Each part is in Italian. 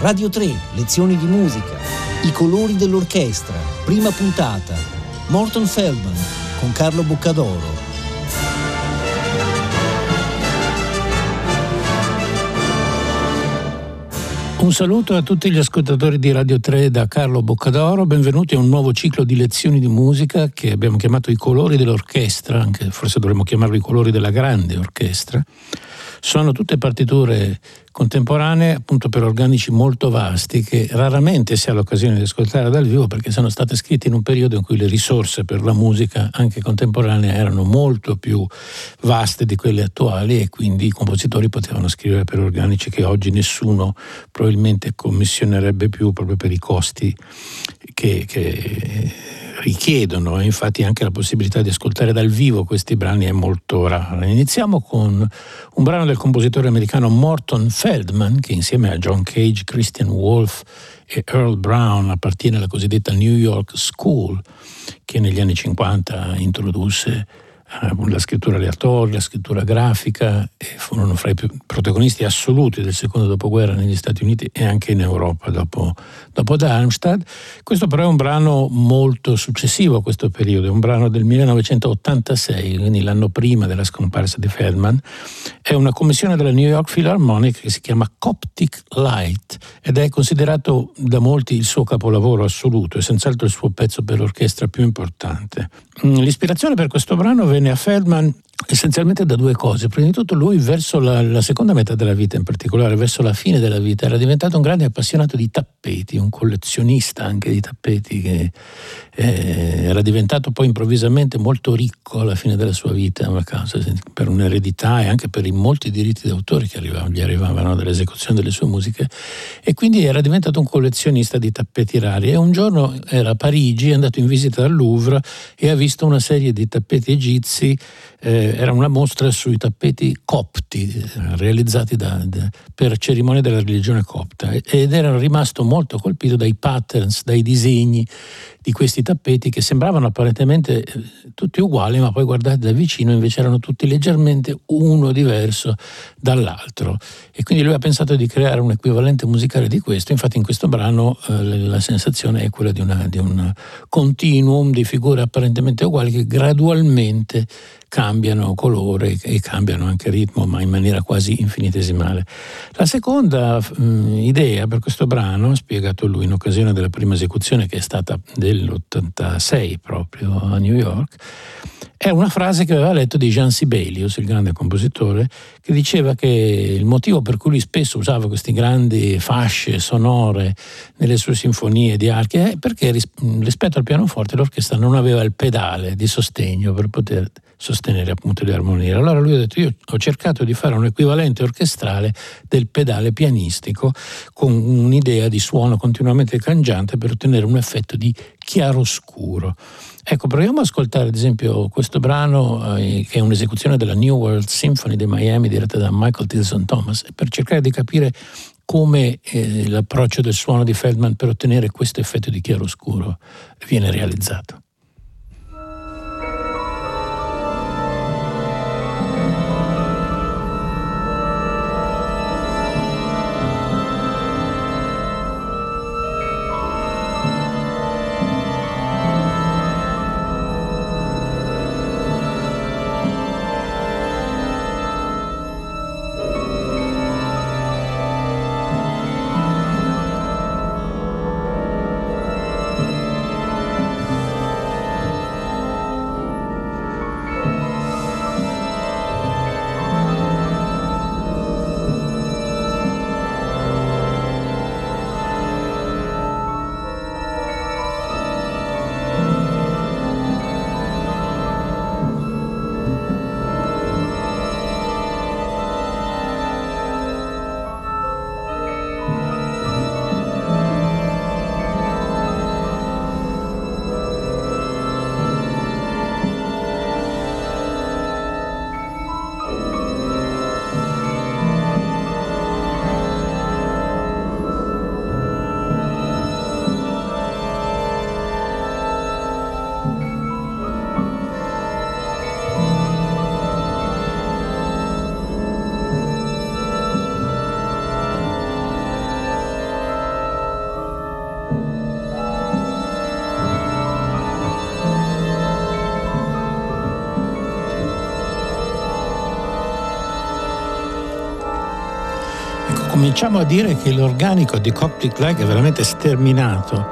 Radio 3, lezioni di musica, i colori dell'orchestra, prima puntata, Morton Feldman con Carlo Boccadoro. Un saluto a tutti gli ascoltatori di Radio 3 da Carlo Boccadoro, benvenuti a un nuovo ciclo di lezioni di musica che abbiamo chiamato i colori dell'orchestra, anche forse dovremmo chiamarlo i colori della grande orchestra. Sono tutte partiture contemporanee appunto per organici molto vasti che raramente si ha l'occasione di ascoltare dal vivo perché sono state scritte in un periodo in cui le risorse per la musica anche contemporanea erano molto più vaste di quelle attuali e quindi i compositori potevano scrivere per organici che oggi nessuno probabilmente commissionerebbe più proprio per i costi che, che richiedono, infatti anche la possibilità di ascoltare dal vivo questi brani è molto rara. Iniziamo con un brano del compositore americano Morton Feldman, che insieme a John Cage, Christian Wolf e Earl Brown appartiene alla cosiddetta New York School, che negli anni 50 introdusse eh, la scrittura aleatoria, la scrittura grafica, e furono fra i protagonisti assoluti del secondo dopoguerra negli Stati Uniti e anche in Europa dopo, dopo Darmstadt. Questo però è un brano molto successivo a questo periodo, è un brano del 1986, quindi l'anno prima della scomparsa di Feldman. È una commissione della New York Philharmonic che si chiama Coptic Light ed è considerato da molti il suo capolavoro assoluto e senz'altro il suo pezzo per l'orchestra più importante. Mm, l'ispirazione per questo brano venne a Feldman essenzialmente da due cose. Prima di tutto lui verso la, la, seconda metà della vita, in particolare verso la fine della vita, era diventato un grande appassionato di tappeti, un collezionista anche di tappeti che eh, era diventato poi improvvisamente molto ricco alla fine della sua vita causa, per un'eredità e anche per i molti diritti d'autore che arrivavano, gli arrivavano dall'esecuzione delle sue musiche e quindi era diventato un collezionista di tappeti rari e un giorno era a Parigi, è andato in visita al Louvre e ha visto una serie di tappeti egizi, eh, era una mostra sui tappeti copti eh, realizzati da, da, per cerimonie della religione copta ed era rimasto molto colpito dai patterns, dai disegni di questi tappeti che sembravano apparentemente eh, tutti uguali, ma poi guardati da vicino invece erano tutti leggermente uno diverso dall'altro. E quindi lui ha pensato di creare un equivalente musicale di questo, infatti in questo brano eh, la sensazione è quella di, una, di un continuum di figure apparentemente uguali che gradualmente cambiano colore e cambiano anche ritmo, ma in maniera quasi infinitesimale. La seconda mh, mm, idea per questo brano, spiegato lui in occasione della prima esecuzione che è stata dell'86 proprio a New York, è una frase che aveva letto di Jean Sibelius, il grande compositore, che diceva che il motivo per cui lui spesso usava queste grandi fasce sonore nelle sue sinfonie di archi è perché rispetto al pianoforte l'orchestra non aveva il pedale di sostegno per poter sostenere appunto le armonie. Allora lui ha detto io ho cercato di fare un equivalente orchestrale del pedale pianistico con un'idea di suono continuamente cangiante per ottenere un effetto di chiaroscuro. Ecco, proviamo ad ascoltare ad esempio questo brano eh, che è un'esecuzione della New World Symphony di Miami diretta da Michael Tilson Thomas per cercare di capire come eh, l'approccio del suono di Feldman per ottenere questo effetto di chiaroscuro viene realizzato. Cominciamo a dire che l'organico di Coptic Like è veramente sterminato.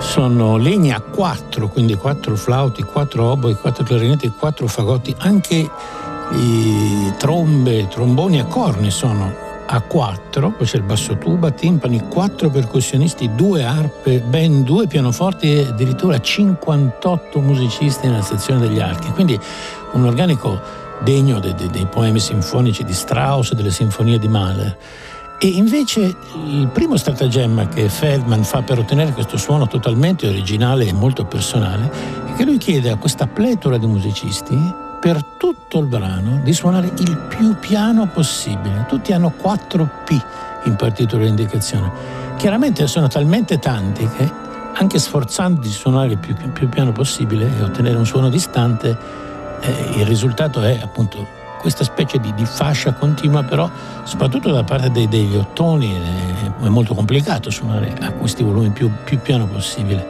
Sono legni a quattro, quindi quattro flauti, quattro oboi, quattro clarinetti, quattro fagotti, anche trombe, tromboni e corni sono a quattro, poi c'è il basso tuba, timpani, quattro percussionisti, due arpe, ben due pianoforti e addirittura 58 musicisti nella sezione degli archi. Quindi un organico degno dei, dei, dei poemi sinfonici di Strauss delle sinfonie di Mahler. E invece il primo stratagemma che Feldman fa per ottenere questo suono totalmente originale e molto personale è che lui chiede a questa pletora di musicisti per tutto il brano di suonare il più piano possibile. Tutti hanno 4 P in partitura di indicazione. Chiaramente sono talmente tanti che anche sforzando di suonare il più, più piano possibile e ottenere un suono distante, eh, il risultato è appunto questa specie di, di, fascia continua, però soprattutto da parte dei, degli ottoni è, molto complicato suonare a questi volumi più, più piano possibile.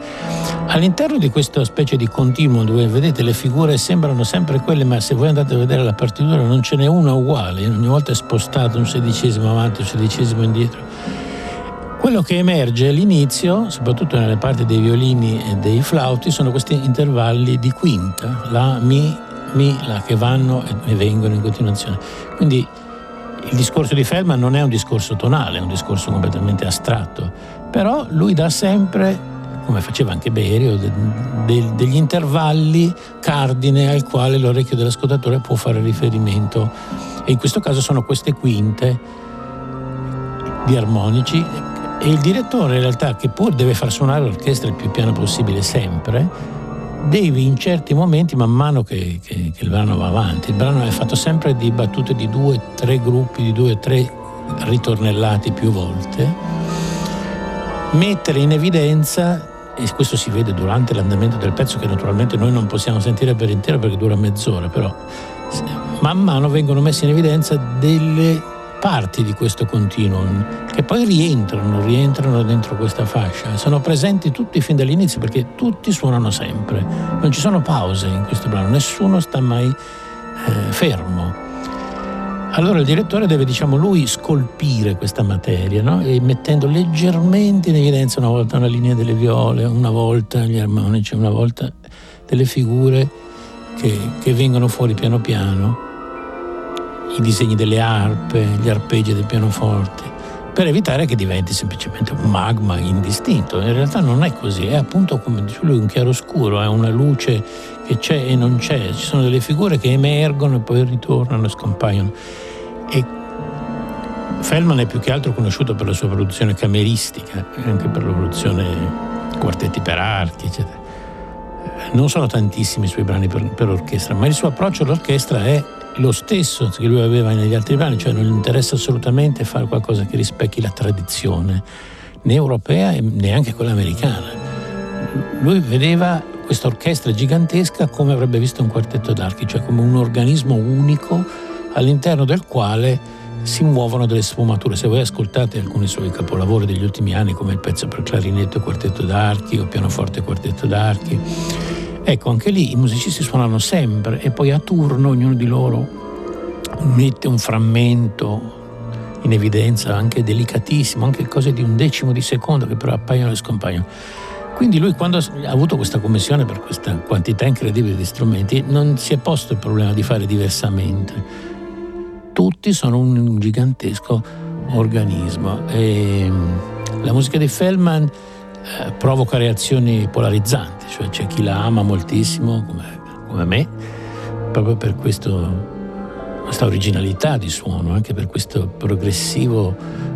All'interno di questa specie di continuo dove vedete le figure sembrano sempre quelle, ma se voi andate a vedere la partitura non ce n'è una uguale, ogni volta è spostato un sedicesimo avanti, un sedicesimo indietro. Quello che emerge all'inizio, soprattutto nelle parti dei violini e dei flauti, sono questi intervalli di quinta, la, mi, mi, la che vanno e vengono in continuazione. Quindi il discorso di Feldman non è un discorso tonale, è un discorso completamente astratto, però lui dà sempre, come faceva anche Berio, de, de, degli intervalli cardine al quale l'orecchio dell'ascoltatore può fare riferimento. E in questo caso sono queste quinte di armonici. E il direttore in realtà che pur deve far suonare l'orchestra il più piano possibile sempre devi in certi momenti, man mano che, che, che, il brano va avanti, il brano è fatto sempre di battute di due, tre gruppi, di due, tre ritornellati più volte, mettere in evidenza, e questo si vede durante l'andamento del pezzo che naturalmente noi non possiamo sentire per intero perché dura mezz'ora, però man mano vengono messe in evidenza delle parti di questo continuum che poi rientrano, rientrano dentro questa fascia. Sono presenti tutti fin dall'inizio perché tutti suonano sempre. Non ci sono pause in questo brano, nessuno sta mai eh, fermo. Allora il direttore deve, diciamo, lui scolpire questa materia, no? mettendo leggermente in evidenza una volta una linea delle viole, una volta gli armonici, una volta delle figure che, che vengono fuori piano piano i disegni delle arpe, gli arpeggi del pianoforte, per evitare che diventi semplicemente un magma indistinto. In realtà non è così, è appunto come dice lui un chiaroscuro, è una luce che c'è e non c'è, ci sono delle figure che emergono e poi ritornano e scompaiono. E Feldman è più che altro conosciuto per la sua produzione cameristica, anche per la produzione quartetti per archi, eccetera. Non sono tantissimi i suoi brani per, per orchestra, ma il suo approccio all'orchestra è lo stesso che lui aveva negli altri brani, cioè non gli interessa assolutamente fare qualcosa che rispecchi la tradizione, né europea e neanche quella americana. Lui vedeva questa orchestra gigantesca come avrebbe visto un quartetto d'archi, cioè come un organismo unico all'interno del quale si muovono delle sfumature. Se voi ascoltate alcuni suoi capolavori degli ultimi anni, come il pezzo per clarinetto e quartetto d'archi o pianoforte e quartetto d'archi, Ecco, anche lì i musicisti suonano sempre e poi a turno ognuno di loro mette un frammento in evidenza, anche delicatissimo, anche cose di un decimo di secondo che però appaiono e scompaiono. Quindi lui quando ha avuto questa commissione per questa quantità incredibile di strumenti non si è posto il problema di fare diversamente. Tutti sono un gigantesco organismo. E la musica di Feldman eh, provoca reazioni polarizzanti, cioè c'è chi la ama moltissimo come, come me, proprio per questo, questa originalità di suono, anche per questo progressivo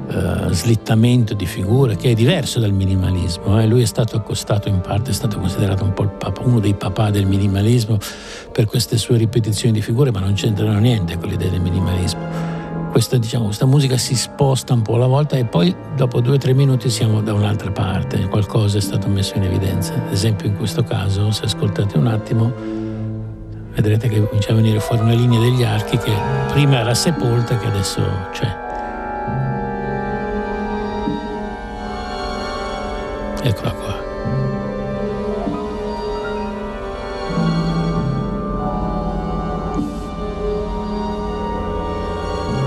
eh, slittamento di figure che è diverso dal minimalismo. Eh. Lui è stato accostato in parte, è stato considerato un po' papa, uno dei papà del minimalismo per queste sue ripetizioni di figure, ma non c'entrano niente con l'idea del minimalismo questa, diciamo, questa musica si sposta un po' alla volta e poi dopo due o tre minuti siamo da un'altra parte, qualcosa è stato messo in evidenza. Ad esempio in questo caso, se ascoltate un attimo, vedrete che comincia a venire fuori una linea degli archi che prima era sepolta e che adesso c'è. Eccola qua.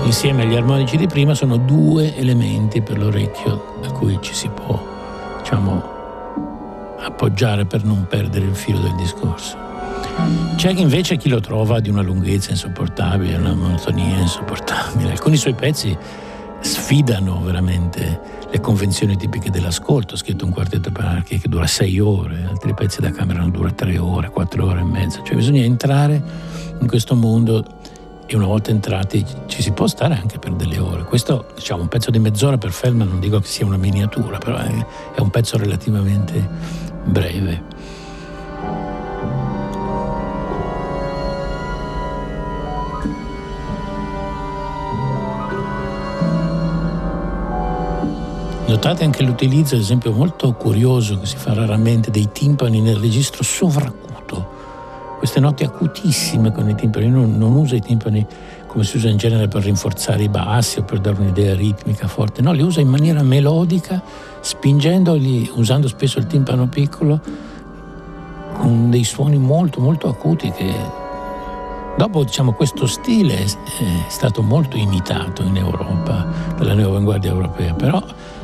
insieme agli armonici di prima sono due elementi per l'orecchio a cui ci si può, diciamo, appoggiare per non perdere il filo del discorso. C'è invece chi lo trova di una lunghezza insopportabile, una monotonia insopportabile. Alcuni suoi pezzi sfidano veramente le convenzioni tipiche dell'ascolto. Ho scritto un quartetto per archi che dura sei ore, altri pezzi da camera dura tre ore, quattro ore e mezza. Cioè bisogna entrare in questo mondo e una volta entrati ci si può stare anche per delle ore. Questo, diciamo, un pezzo di mezz'ora per Feldman non dico che sia una miniatura, però è, è un pezzo relativamente breve. Notate anche l'utilizzo, ad esempio, molto curioso che si fa raramente dei timpani nel registro sovracuto. Queste note acutissime con i timpani. Non, non uso i timpani come si usa in genere per rinforzare i bassi o per dare un'idea ritmica forte. No, li usa in maniera melodica, spingendoli, usando spesso il timpano piccolo, con dei suoni molto, molto acuti che Dopo diciamo, questo stile è stato molto imitato in Europa, dalla nuova avanguardia europea, però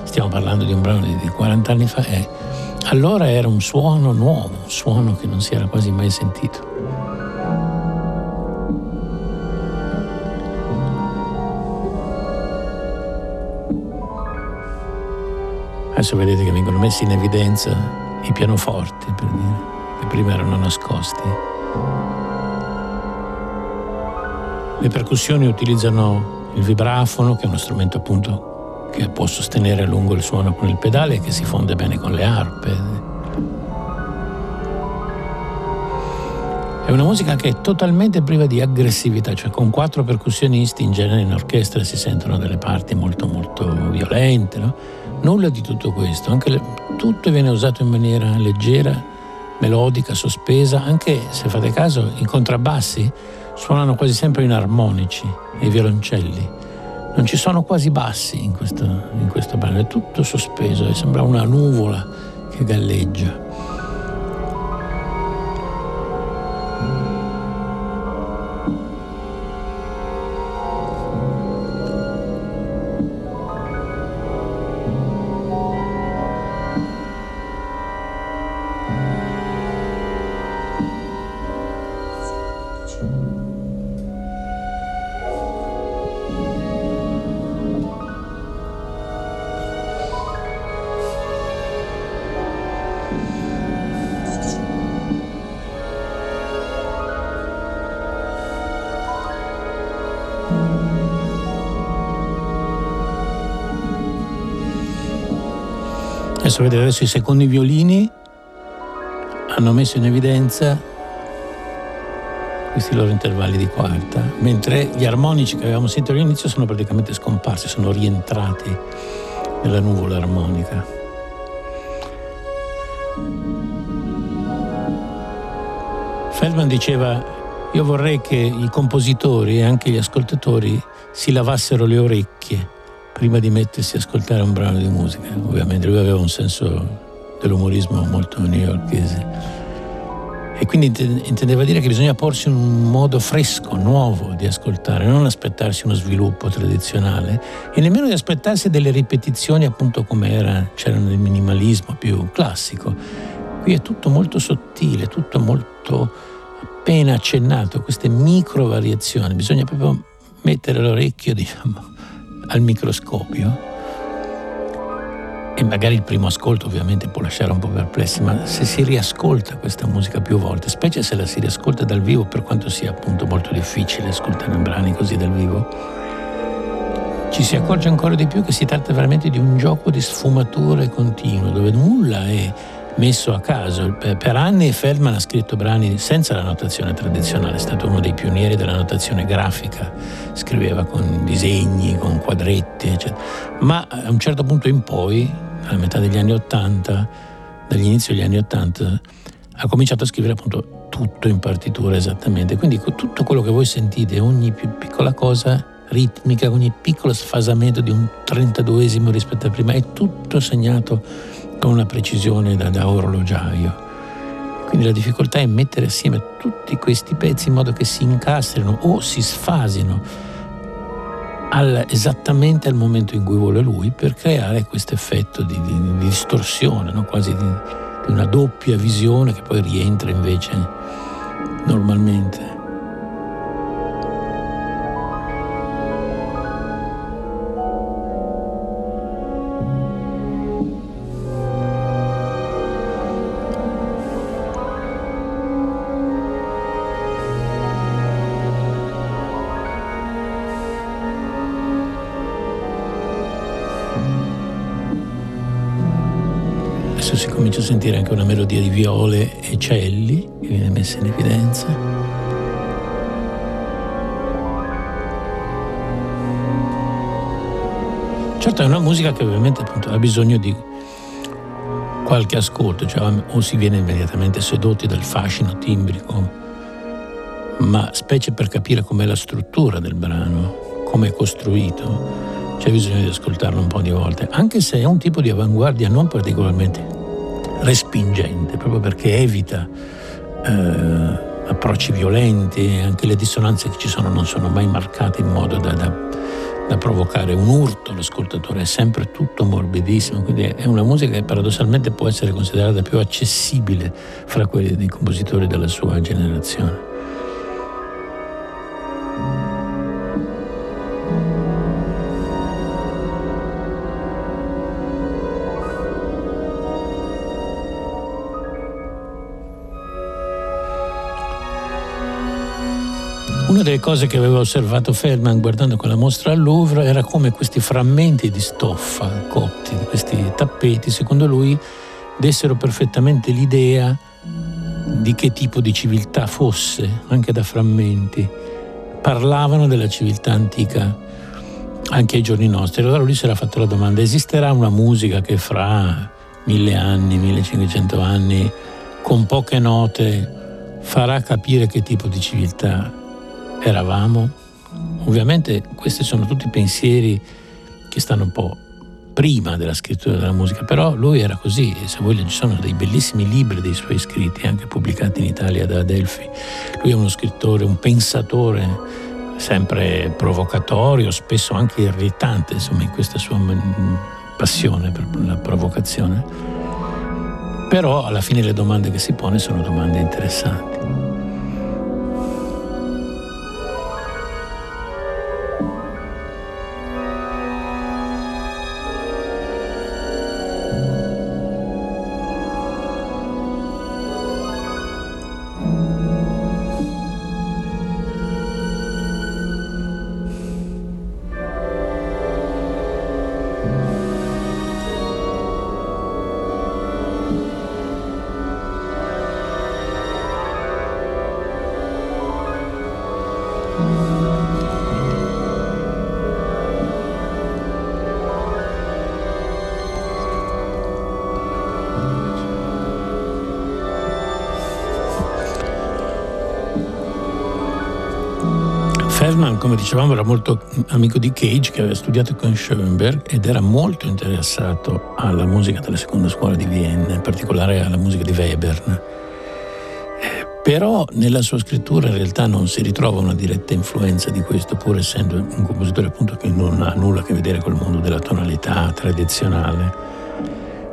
stiamo parlando di un brano di 40 anni fa e allora era un suono nuovo, un suono che non si era quasi mai sentito. Adesso vedete che vengono messi in evidenza i pianoforti, per dire, che prima erano nascosti. Le percussioni utilizzano il vibrafono, che è uno strumento appunto che può sostenere a lungo il suono con il pedale e che si fonde bene con le arpe. È una musica che è totalmente priva di aggressività, cioè con quattro percussionisti in genere in orchestra si sentono delle parti molto molto violente, no? Nulla di tutto questo, anche le, tutto viene usato in maniera leggera, melodica, sospesa, anche se fate caso i contrabbassi suonano quasi sempre in armonici e i violoncelli non ci sono quasi bassi in questo, in questo brano, è tutto sospeso, sembra una nuvola che galleggia. Adesso vedete adesso i secondi violini hanno messo in evidenza questi loro intervalli di quarta, mentre gli armonici che avevamo sentito all'inizio sono praticamente scomparsi, sono rientrati nella nuvola armonica. Feldman diceva io vorrei che i compositori e anche gli ascoltatori si lavassero le orecchie prima di mettersi a ascoltare un brano di musica. Ovviamente lui aveva un senso dell'umorismo molto newyorkese. E quindi intendeva dire che bisogna porsi un modo fresco, nuovo di ascoltare, non aspettarsi uno sviluppo tradizionale e nemmeno di aspettarsi delle ripetizioni appunto come era, c'era nel minimalismo più classico. Qui è tutto molto sottile, tutto molto appena accennato, queste micro variazioni, bisogna proprio mettere l'orecchio, diciamo, al microscopio. E magari il primo ascolto ovviamente può lasciare un po' perplessi, ma se si riascolta questa musica più volte, specie se la si riascolta dal vivo, per quanto sia appunto molto difficile ascoltare brani così dal vivo, ci si accorge ancora di più che si tratta veramente di un gioco di sfumature continuo, dove nulla è messo a caso. Per anni Feldman ha scritto brani senza la notazione tradizionale, è stato uno dei pionieri della notazione grafica, scriveva con disegni, con quadretti, eccetera. Ma a un certo punto in poi, alla metà degli anni Ottanta, dall'inizio degli anni Ottanta, ha cominciato a scrivere appunto tutto in partitura esattamente. Quindi tutto quello che voi sentite, ogni più piccola cosa ritmica, ogni piccolo sfasamento di un trentaduesimo rispetto a prima, è tutto segnato con una precisione da, da orologiaio. Quindi la difficoltà è mettere assieme tutti questi pezzi in modo che si incastrino o si sfasino al, esattamente al momento in cui vuole lui per creare questo effetto di, di, di distorsione, no? quasi di, di una doppia visione che poi rientra invece normalmente. Comincio a sentire anche una melodia di viole e celli che viene messa in evidenza. Certo è una musica che ovviamente appunto, ha bisogno di qualche ascolto, cioè o si viene immediatamente sedotti dal fascino timbrico, ma specie per capire com'è la struttura del brano, come è costruito, c'è bisogno di ascoltarlo un po' di volte, anche se è un tipo di avanguardia non particolarmente respingente, proprio perché evita eh, approcci violenti, anche le dissonanze che ci sono non sono mai marcate in modo da, da, da provocare un urto l'ascoltatore, è sempre tutto morbidissimo, quindi è una musica che paradossalmente può essere considerata più accessibile fra quelli dei compositori della sua generazione. Delle cose che aveva osservato Feldman guardando quella mostra al Louvre era come questi frammenti di stoffa cotti, questi tappeti, secondo lui dessero perfettamente l'idea di che tipo di civiltà fosse, anche da frammenti. Parlavano della civiltà antica anche ai giorni nostri. Allora lui si era fatto la domanda, esisterà una musica che fra mille anni, 1500 anni, con poche note, farà capire che tipo di civiltà eravamo. Ovviamente questi sono tutti pensieri che stanno un po' prima della scrittura della musica, però lui era così, se voglio ci sono dei bellissimi libri dei suoi scritti, anche pubblicati in Italia da Adelphi. Lui è uno scrittore, un pensatore sempre provocatorio, spesso anche irritante, insomma, in questa sua passione per la provocazione. Però alla fine le domande che si pone sono domande interessanti. Feldman, come dicevamo, era molto amico di Cage, che aveva studiato con Schoenberg ed era molto interessato alla musica della seconda scuola di Vienna, in particolare alla musica di Webern. Eh, però nella sua scrittura in realtà non si ritrova una diretta influenza di questo, pur essendo un compositore appunto che non ha nulla a che vedere col mondo della tonalità tradizionale.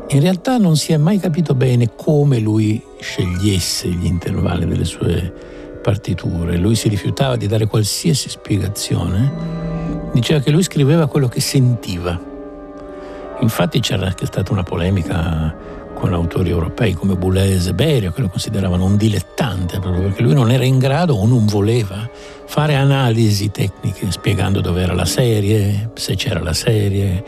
In realtà non si è mai capito bene come lui scegliesse gli intervalli delle sue partiture, lui si rifiutava di dare qualsiasi spiegazione, diceva che lui scriveva quello che sentiva. Infatti c'era anche stata una polemica con autori europei come Boulez e Berio che lo consideravano un dilettante proprio perché lui non era in grado o non voleva fare analisi tecniche spiegando dove era la serie, se c'era la serie,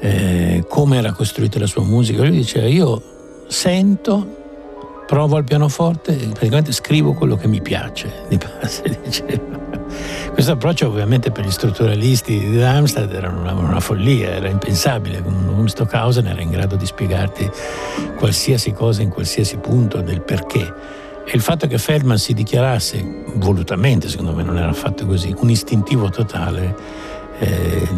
eh, come era costruita la sua musica. Lui diceva io sento, provo al pianoforte e praticamente scrivo quello che mi piace, di base diceva. Questo approccio ovviamente per gli strutturalisti di Darmstadt era una, una follia, era impensabile, un Stockhausen era in grado di spiegarti qualsiasi cosa in qualsiasi punto del perché. E il fatto che Feldman si dichiarasse, volutamente secondo me non era affatto così, un istintivo totale, eh,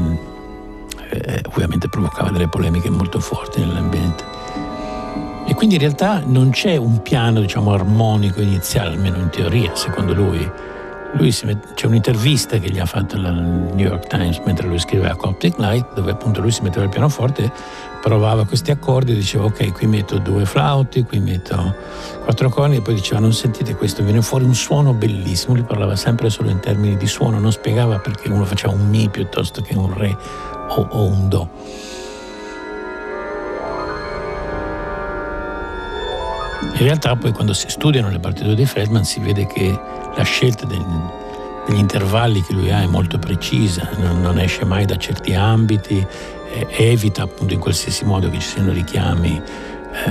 eh, ovviamente provocava delle polemiche molto forti nell'ambiente. E quindi in realtà non c'è un piano diciamo, armonico iniziale, almeno in teoria, secondo lui, lui met- c'è un'intervista che gli ha fatto il New York Times mentre lui scriveva Coptic Light, dove appunto lui si metteva il pianoforte, provava questi accordi e diceva ok, qui metto due flauti, qui metto quattro corni e poi diceva non sentite questo, viene fuori un suono bellissimo, lui parlava sempre solo in termini di suono, non spiegava perché uno faceva un Mi piuttosto che un Re o, o un Do. In realtà poi quando si studiano le partiture di Feldman si vede che la scelta del, degli intervalli che lui ha è molto precisa, non, non esce mai da certi ambiti, eh, evita appunto in qualsiasi modo che ci siano richiami eh,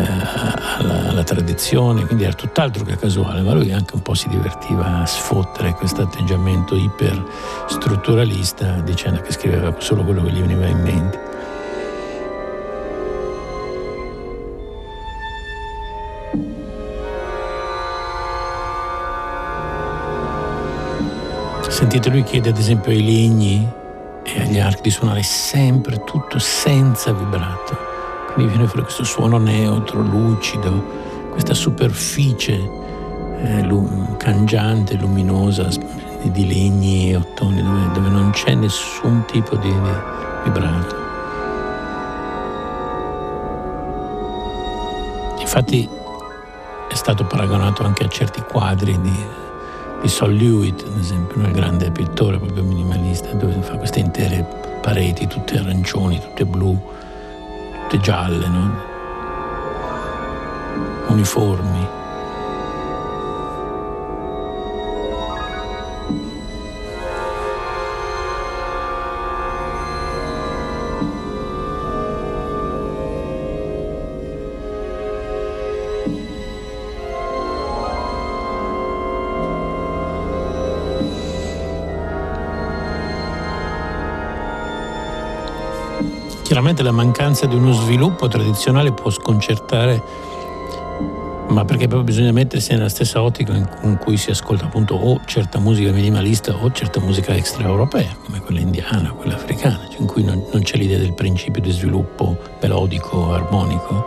alla, alla, tradizione, quindi era tutt'altro che casuale, ma lui anche un po' si divertiva a sfottere questo atteggiamento iperstrutturalista dicendo che scriveva solo quello che gli veniva in mente. Sentite, lui chiede ad esempio ai legni e agli archi di suonare sempre tutto senza vibrato. Quindi viene fuori questo suono neutro, lucido, questa superficie eh, lu- cangiante, luminosa di legni e ottoni dove, dove non c'è nessun tipo di, di vibrato. Infatti è stato paragonato anche a certi quadri di di Sol Lewitt, ad esempio, un grande pittore proprio minimalista, dove fa queste intere pareti, tutte arancioni, tutte blu, tutte gialle, no? uniformi. Chiaramente la mancanza di uno sviluppo tradizionale può sconcertare, ma perché proprio bisogna mettersi nella stessa ottica in cui si ascolta appunto o certa musica minimalista o certa musica extraeuropea, come quella indiana, quella africana, cioè in cui non, non c'è l'idea del principio di sviluppo melodico, armonico,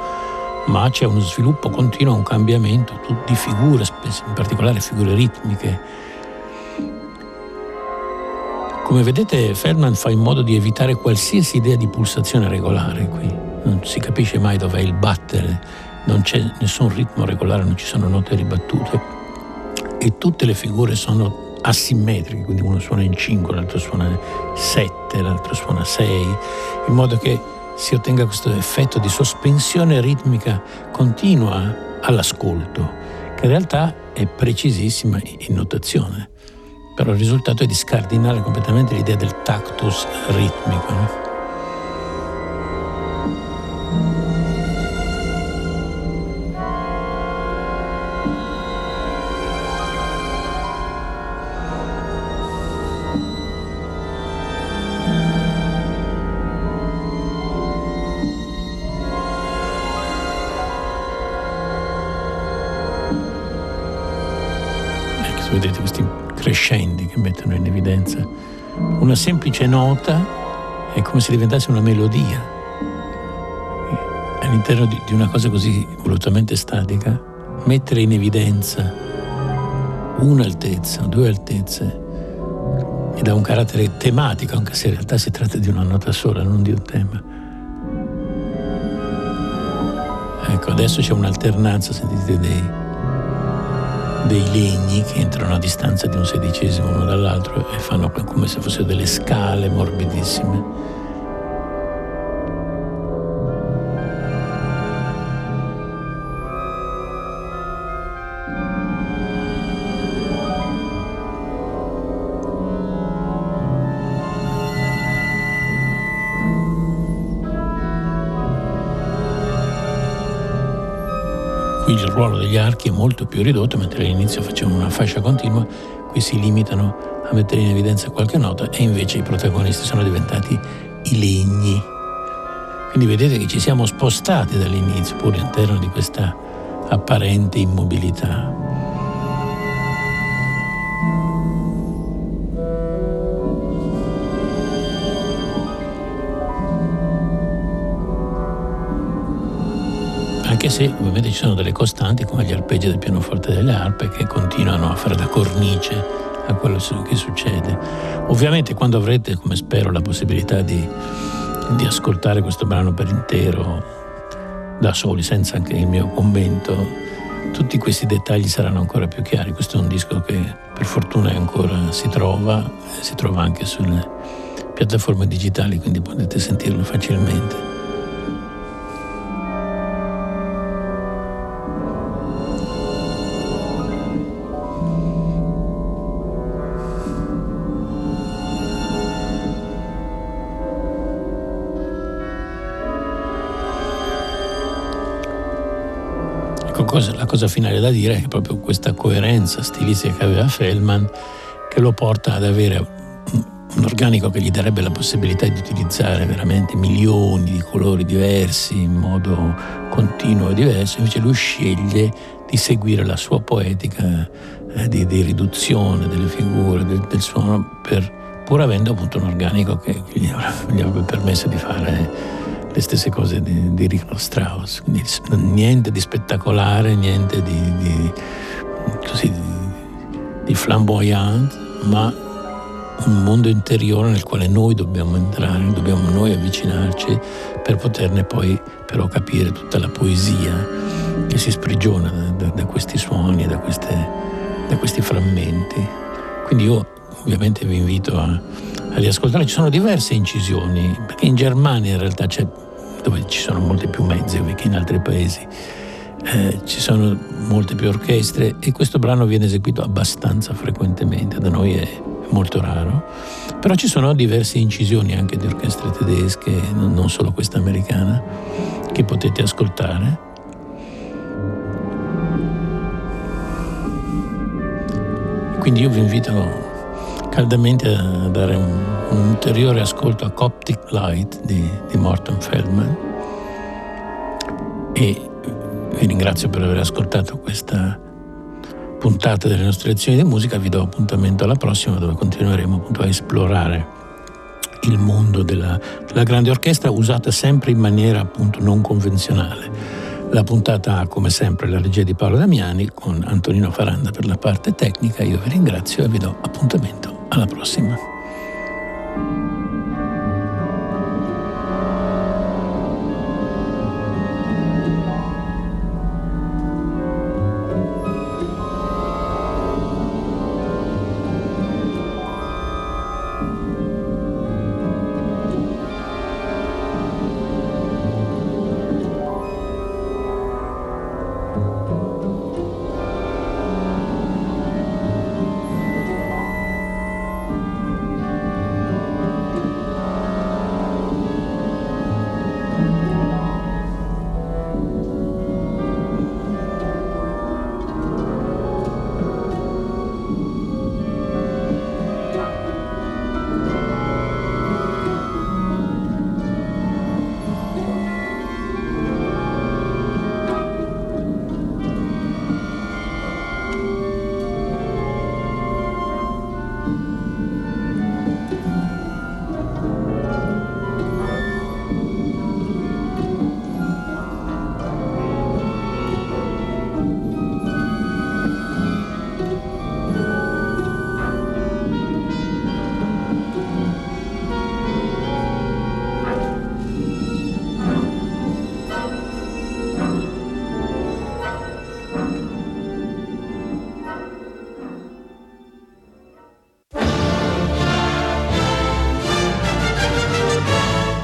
ma c'è uno sviluppo continuo, un cambiamento di figure, in particolare figure ritmiche come vedete Feldman fa in modo di evitare qualsiasi idea di pulsazione regolare qui. Non si capisce mai dov'è il battere, non c'è nessun ritmo regolare, non ci sono note ribattute. E tutte le figure sono asimmetriche, quindi uno suona in 5, l'altro suona in 7, l'altro suona 6, in modo che si ottenga questo effetto di sospensione ritmica continua all'ascolto, che in realtà è precisissima in notazione però il risultato è di scardinare completamente l'idea del tactus ritmico. No? Evidenza una semplice nota è come se diventasse una melodia. All'interno di, una cosa così volutamente statica, mettere in evidenza un'altezza, due altezze, e dà un carattere tematico, anche se in realtà si tratta di una nota sola, non di un tema. Ecco, adesso c'è un'alternanza, sentite, dei, dei legni che entrano a distanza di un sedicesimo uno dall'altro e fanno come se fossero delle scale morbidissime. Il ruolo degli archi è molto più ridotto, mentre all'inizio facevano una fascia continua, qui si limitano a mettere in evidenza qualche nota e invece i protagonisti sono diventati i legni. Quindi vedete che ci siamo spostati dall'inizio, pur all'interno di questa apparente immobilità. Anche se ovviamente ci sono delle costanti come gli arpeggi del pianoforte delle arpe che continuano a fare da cornice a quello che succede. Ovviamente quando avrete, come spero, la possibilità di, di ascoltare questo brano per intero da soli, senza anche il mio commento, tutti questi dettagli saranno ancora più chiari. Questo è un disco che per fortuna ancora si trova, si trova anche sulle piattaforme digitali, quindi potete sentirlo facilmente. Cosa, finale da dire è proprio questa coerenza stilistica che aveva Feldman che lo porta ad avere un organico che gli darebbe la possibilità di utilizzare veramente milioni di colori diversi in modo continuo e diverso, invece lui sceglie di seguire la sua poetica eh, di, di, riduzione delle figure, del, del suono, per, pur avendo appunto un organico che gli, gli avrebbe permesso di fare le stesse cose di, di Richard Strauss, niente di spettacolare, niente di, di, così, di flamboyant, ma un mondo interiore nel quale noi dobbiamo entrare, dobbiamo noi avvicinarci per poterne poi però capire tutta la poesia che si sprigiona da, da, da questi suoni, da, queste, da, questi frammenti. Quindi io ovviamente vi invito a, a riascoltare, ci sono diverse incisioni, perché in Germania in realtà c'è dove ci sono molte più mezzi che in altri paesi. Eh, ci sono molte più orchestre e questo brano viene eseguito abbastanza frequentemente, da noi è molto raro, però ci sono diverse incisioni anche di orchestre tedesche, non solo questa americana, che potete ascoltare. Quindi io vi invito caldamente a dare un, un ulteriore ascolto a Coptic Light di, di Morton Feldman e vi ringrazio per aver ascoltato questa puntata delle nostre lezioni di musica, vi do appuntamento alla prossima dove continueremo appunto a esplorare il mondo della, della grande orchestra usata sempre in maniera appunto non convenzionale. La puntata ha come sempre la regia di Paolo Damiani con Antonino Faranda per la parte tecnica. Io vi ringrazio e vi do appuntamento alla prossima.